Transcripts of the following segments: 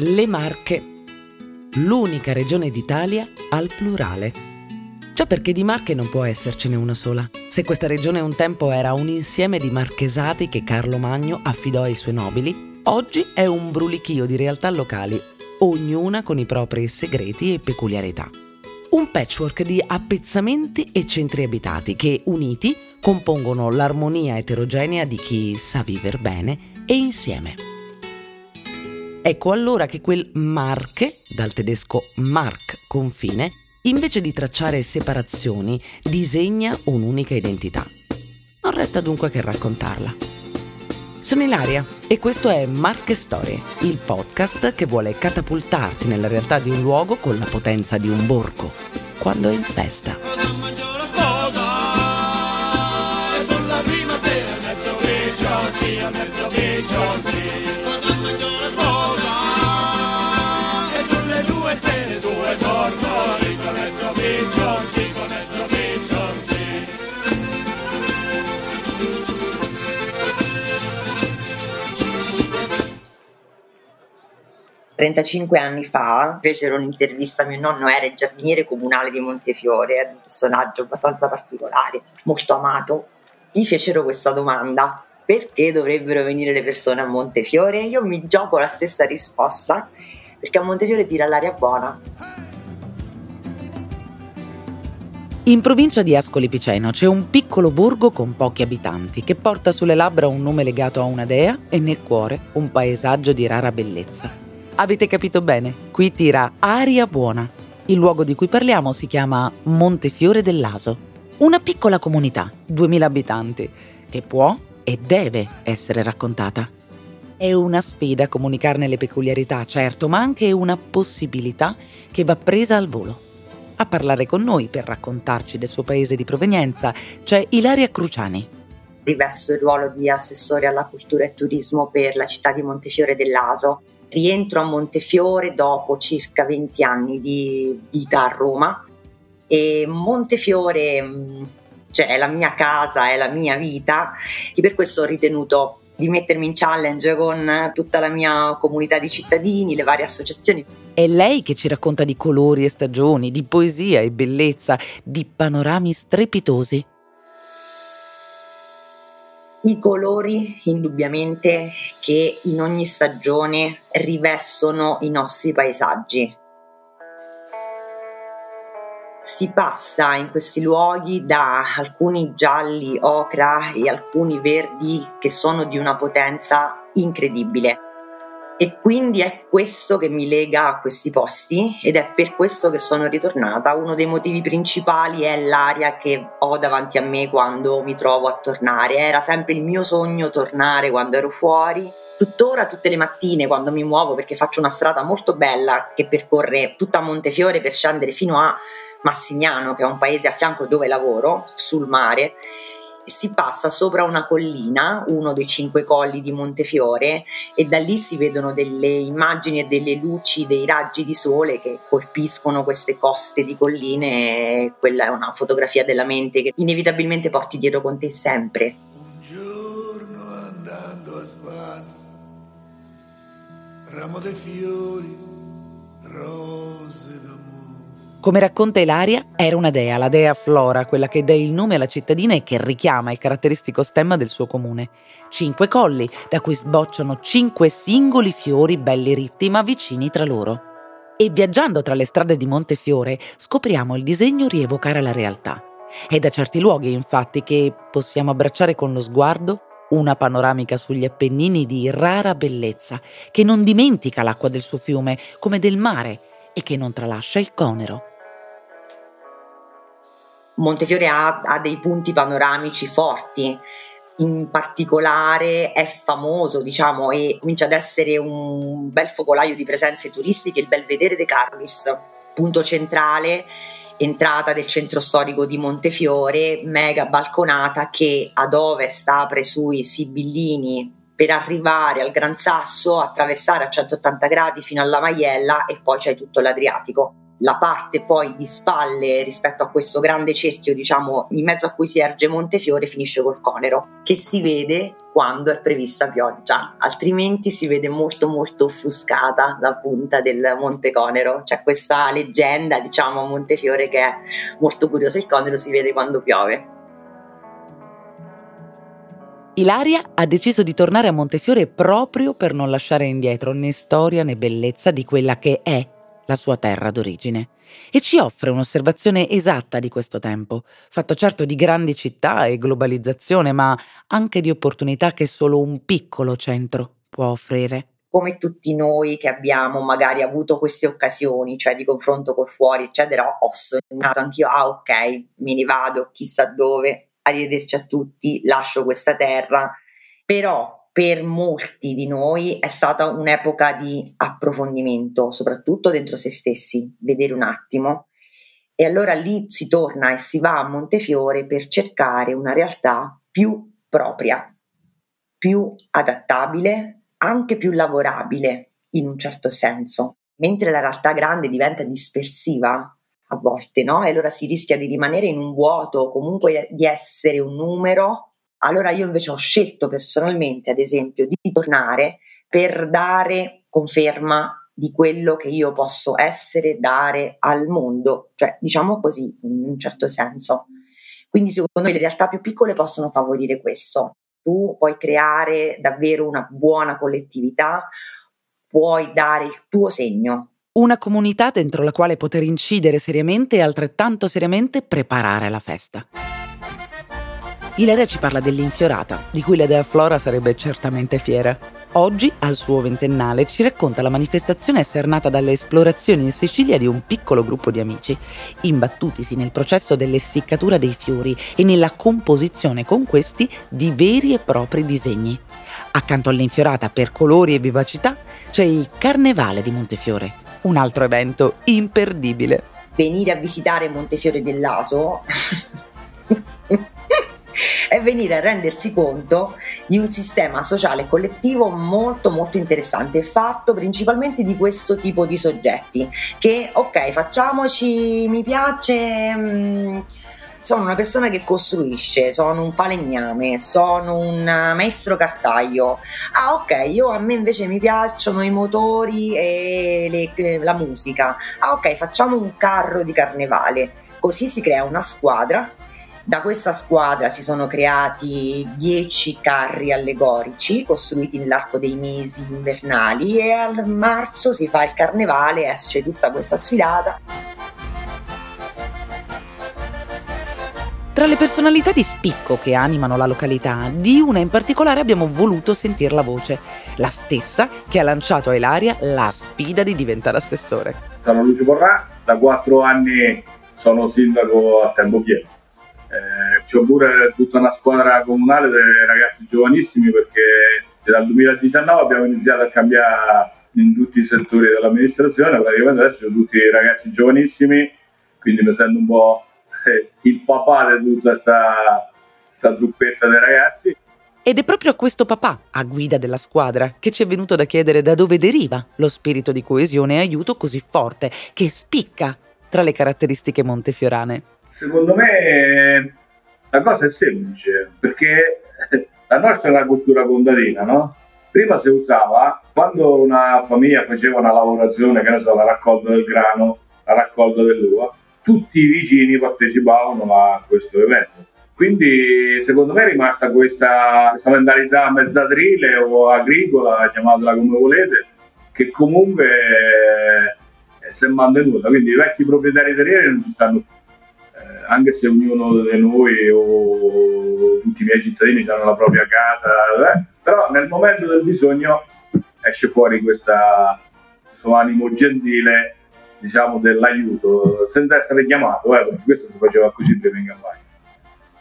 le Marche, l'unica regione d'Italia al plurale. Già perché di Marche non può essercene una sola. Se questa regione un tempo era un insieme di marchesati che Carlo Magno affidò ai suoi nobili, oggi è un brulichio di realtà locali, ognuna con i propri segreti e peculiarità. Un patchwork di appezzamenti e centri abitati che, uniti, compongono l'armonia eterogenea di chi sa vivere bene e insieme. Ecco allora che quel Marche, dal tedesco Mark confine, invece di tracciare separazioni, disegna un'unica identità. Non resta dunque che raccontarla. Sono Ilaria e questo è Marche Storie, il podcast che vuole catapultarti nella realtà di un luogo con la potenza di un borgo, quando è in festa. E 35 anni fa fecero un'intervista mio nonno, era il giardiniere comunale di Montefiore, era un personaggio abbastanza particolare, molto amato. Gli fecero questa domanda, perché dovrebbero venire le persone a Montefiore? Io mi gioco la stessa risposta, perché a Montefiore tira l'aria buona. In provincia di Ascoli Piceno c'è un piccolo borgo con pochi abitanti che porta sulle labbra un nome legato a una dea e nel cuore un paesaggio di rara bellezza. Avete capito bene? Qui tira aria buona. Il luogo di cui parliamo si chiama Montefiore dell'Aso, una piccola comunità, 2000 abitanti, che può e deve essere raccontata. È una sfida comunicarne le peculiarità, certo, ma anche una possibilità che va presa al volo. A parlare con noi per raccontarci del suo paese di provenienza c'è Ilaria Cruciani. Rivesto il ruolo di assessore alla cultura e turismo per la città di Montefiore dell'Aso. Rientro a Montefiore dopo circa 20 anni di vita a Roma e Montefiore mh, cioè è la mia casa, è la mia vita e per questo ho ritenuto di mettermi in challenge con tutta la mia comunità di cittadini, le varie associazioni. È lei che ci racconta di colori e stagioni, di poesia e bellezza, di panorami strepitosi. I colori indubbiamente che in ogni stagione rivestono i nostri paesaggi. Si passa in questi luoghi da alcuni gialli ocra e alcuni verdi che sono di una potenza incredibile. E quindi è questo che mi lega a questi posti ed è per questo che sono ritornata. Uno dei motivi principali è l'aria che ho davanti a me quando mi trovo a tornare. Era sempre il mio sogno tornare quando ero fuori. Tuttora tutte le mattine quando mi muovo perché faccio una strada molto bella che percorre tutta Montefiore per scendere fino a Massignano, che è un paese a fianco dove lavoro, sul mare, si passa sopra una collina, uno dei cinque colli di Montefiore, e da lì si vedono delle immagini e delle luci, dei raggi di sole che colpiscono queste coste di colline. Quella è una fotografia della mente che inevitabilmente porti dietro con te sempre. Un giorno andando a spasso, ramo dei fiori, rose d'amore. Come racconta Ilaria, era una dea, la dea Flora, quella che dà il nome alla cittadina e che richiama il caratteristico stemma del suo comune. Cinque colli, da cui sbocciano cinque singoli fiori belli ritti ma vicini tra loro. E viaggiando tra le strade di Montefiore scopriamo il disegno rievocare la realtà. È da certi luoghi, infatti, che possiamo abbracciare con lo sguardo una panoramica sugli Appennini di rara bellezza, che non dimentica l'acqua del suo fiume, come del mare, e che non tralascia il conero. Montefiore ha, ha dei punti panoramici forti, in particolare è famoso, diciamo, e comincia ad essere un bel focolaio di presenze turistiche il Belvedere de Carlis, punto centrale, entrata del centro storico di Montefiore, mega balconata che ad ovest apre sui Sibillini per arrivare al Gran Sasso, attraversare a 180 gradi fino alla Maiella e poi c'è tutto l'Adriatico. la parte poi di spalle rispetto a questo grande cerchio, diciamo, in mezzo a cui si erge Montefiore, finisce col Conero, che si vede quando è prevista pioggia, altrimenti si vede molto molto offuscata la punta del Monte Conero. C'è questa leggenda, diciamo, a Montefiore che è molto curiosa, il Conero si vede quando piove. Ilaria ha deciso di tornare a Montefiore proprio per non lasciare indietro né storia né bellezza di quella che è la sua terra d'origine, e ci offre un'osservazione esatta di questo tempo, fatto certo di grandi città e globalizzazione, ma anche di opportunità che solo un piccolo centro può offrire. Come tutti noi che abbiamo magari avuto queste occasioni, cioè di confronto col fuori, eccetera, ho sognato anch'io, ah ok, me ne vado chissà dove, arrivederci a tutti, lascio questa terra, però per molti di noi è stata un'epoca di approfondimento, soprattutto dentro se stessi, vedere un attimo. E allora lì si torna e si va a Montefiore per cercare una realtà più propria, più adattabile, anche più lavorabile in un certo senso. Mentre la realtà grande diventa dispersiva a volte, no? E allora si rischia di rimanere in un vuoto, comunque di essere un numero allora io invece ho scelto personalmente, ad esempio, di tornare per dare conferma di quello che io posso essere, dare al mondo, cioè diciamo così, in un certo senso. Quindi secondo me le realtà più piccole possono favorire questo. Tu puoi creare davvero una buona collettività, puoi dare il tuo segno. Una comunità dentro la quale poter incidere seriamente e altrettanto seriamente preparare la festa. Ilaria ci parla dell'infiorata, di cui la dea Flora sarebbe certamente fiera. Oggi, al suo ventennale, ci racconta la manifestazione essere nata dalle esplorazioni in Sicilia di un piccolo gruppo di amici, imbattutisi nel processo dell'essiccatura dei fiori e nella composizione con questi di veri e propri disegni. Accanto all'infiorata per colori e vivacità c'è il Carnevale di Montefiore, un altro evento imperdibile. Venire a visitare Montefiore dell'Aso è venire a rendersi conto di un sistema sociale collettivo molto molto interessante, fatto principalmente di questo tipo di soggetti che ok facciamoci mi piace mh, mm, sono una persona che costruisce, sono un falegname, sono un maestro cartaio. Ah, ok, io a me invece mi piacciono i motori e le, la musica. Ah, ok, facciamo un carro di carnevale. Così si crea una squadra da questa squadra si sono creati dieci carri allegorici costruiti nell'arco dei mesi invernali e a marzo si fa il carnevale, esce tutta questa sfilata. Tra le personalità di spicco che animano la località, di una in particolare abbiamo voluto sentir la voce, la stessa che ha lanciato a Ilaria la sfida di diventare assessore. Sono Lucio Borrà, da quattro anni sono sindaco a tempo pieno eh, c'ho pure tutta una squadra comunale di ragazzi giovanissimi perché dal 2019 abbiamo iniziato a cambiare in tutti i settori dell'amministrazione, praticamente adesso sono tutti ragazzi giovanissimi, quindi mi sento un po' il papà di tutta questa truppetta dei ragazzi. Ed è proprio a questo papà, a guida della squadra, che ci è venuto da chiedere da dove deriva lo spirito di coesione e aiuto così forte, che spicca tra le caratteristiche montefiorane. Secondo me la cosa è semplice, perché la nostra è una cultura contadina, no? Prima si usava, quando una famiglia faceva una lavorazione, che ne so, la raccolta del grano, la raccolta dell'uva, tutti i vicini partecipavano a questo evento. Quindi secondo me è rimasta questa, questa mentalità mezzadrile o agricola, chiamatela come volete, che comunque si è mantenuta. Quindi i vecchi proprietari terrieri non ci stanno più anche se ognuno di noi o tutti i miei cittadini hanno la propria casa, eh, però nel momento del bisogno esce fuori questa, questo animo gentile diciamo dell'aiuto senza essere chiamato eh, perché questo si faceva così prima in campagna.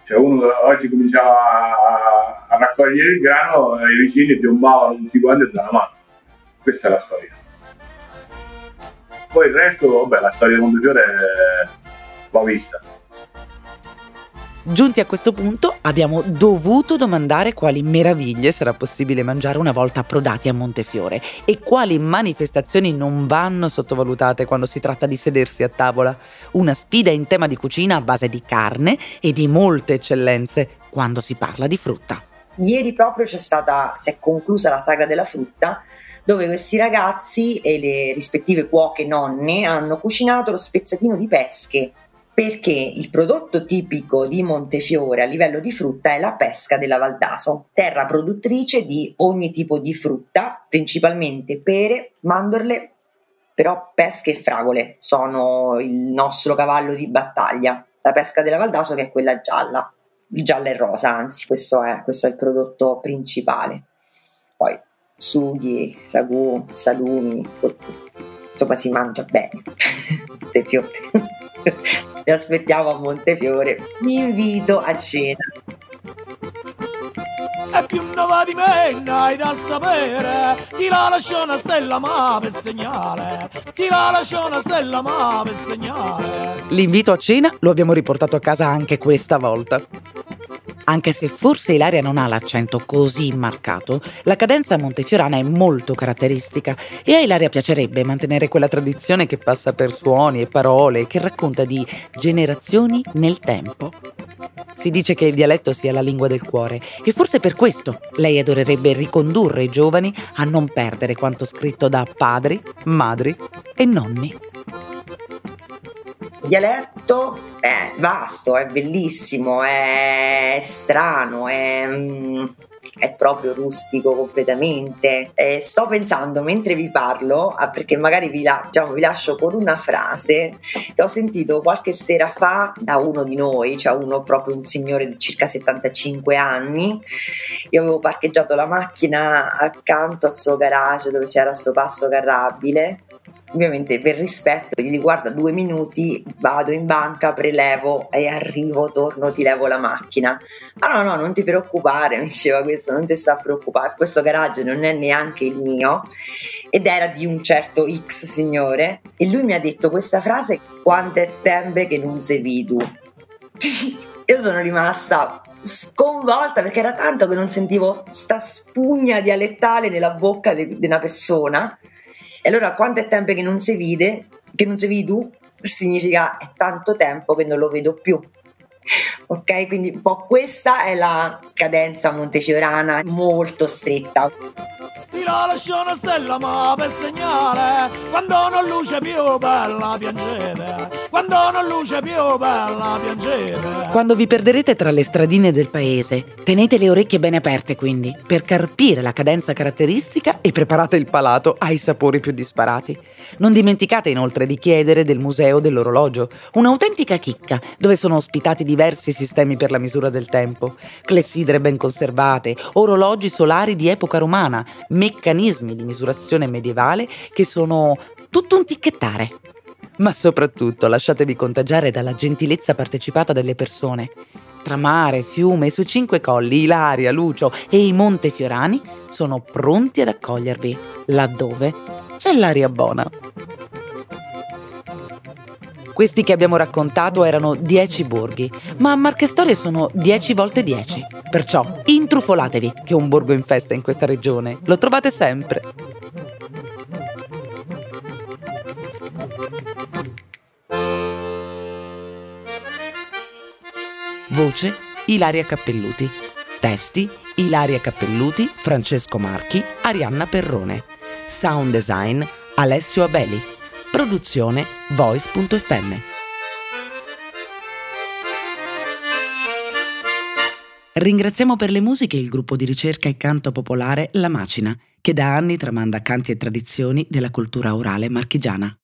Cioè uno oggi cominciava a, a raccogliere il grano e i vicini piombavano tutti quanti e davano mano questa è la storia poi il resto vabbè la storia di Montefiore va vista Giunti a questo punto abbiamo dovuto domandare quali meraviglie sarà possibile mangiare una volta approdati a Montefiore e quali manifestazioni non vanno sottovalutate quando si tratta di sedersi a tavola. Una sfida in tema di cucina a base di carne e di molte eccellenze quando si parla di frutta. Ieri proprio c'è stata, si è conclusa la sagra della frutta dove questi ragazzi e le rispettive cuoche nonne hanno cucinato lo spezzatino di pesche perché il prodotto tipico di Montefiore a livello di frutta è la pesca della Valdaso, terra produttrice di ogni tipo di frutta, principalmente pere, mandorle, però pesche e fragole sono il nostro cavallo di battaglia. La pesca della Valdaso che è quella gialla, il giallo e rosa, anzi, questo è, questo è il prodotto principale. Poi sughi, ragù, salumi, insomma si mangia bene. Montefiore. Vi aspettiamo a Montefiore. Vi invito a cena. E più nuova di me hai da sapere Chi la lasciò una stella ma per segnale Chi la lasciò una stella ma per segnale L'invito a cena lo abbiamo riportato a casa anche questa volta. Anche se forse Ilaria non ha l'accento così marcato, la cadenza montefiorana è molto caratteristica e a Ilaria piacerebbe mantenere quella tradizione che passa per suoni e parole, che racconta di generazioni nel tempo. Si dice che il dialetto sia la lingua del cuore e forse per questo lei adorerebbe ricondurre i giovani a non perdere quanto scritto da padri, madri e nonni. Dialetto è vasto, è bellissimo, è strano, è, mm, è proprio rustico completamente. E sto pensando mentre vi parlo, perché magari vi, la- diciamo, vi lascio con una frase che ho sentito qualche sera fa da uno di noi, cioè uno proprio un signore di circa 75 anni. Io avevo parcheggiato la macchina accanto al suo garage dove c'era sto passo carrabile ovviamente per rispetto gli guarda due minuti vado in banca prelevo e arrivo torno ti levo la macchina. Ma no no non ti preoccupare mi diceva questo non ti sta a preoccupare questo garage non è neanche il mio. Ed era di un certo X signore e lui mi ha detto questa frase quanto è tempo che non sei vidu. Io sono rimasta sconvolta perché era tanto che non sentivo sta spugna dialettale nella bocca di una persona e allora quanto è tempo che non si vede, che non si vede, significa è tanto tempo che non lo vedo più. Ok, quindi un po' questa è la cadenza montefiorana molto stretta. Ti la lascio una stella ma per segnale Quando non luce più bella piangete Quando non luce più bella piangete Quando vi perderete tra le stradine del paese, tenete le orecchie bene aperte quindi, per carpire la cadenza caratteristica e preparate il palato ai sapori più disparati. Non dimenticate inoltre di chiedere del museo dell'orologio, un'autentica chicca dove sono ospitati diversi sistemi per la misura del tempo, clessidre ben conservate, orologi solari di epoca romana, meccanismi di misurazione medievale che sono tutto un ticchettare. Ma soprattutto lasciatevi contagiare dalla gentilezza partecipata delle persone. Tra mare, fiume, i suoi cinque colli, Ilaria, Lucio e i Montefiorani sono pronti ad accogliervi laddove c'è l'aria buona. Questi che abbiamo raccontato erano 10 borghi, ma a Marchestorie sono 10 volte 10. Perciò intrufolatevi che un borgo in festa in questa regione lo trovate sempre. Voce Ilaria Cappelluti. Testi Ilaria Cappelluti, Francesco Marchi, Arianna Perrone. Sound design Alessio Abeli. Produzione Voice.fm. Ringraziamo per le musiche il gruppo di ricerca e canto popolare La Macina, che da anni tramanda canti e tradizioni della cultura orale marchigiana.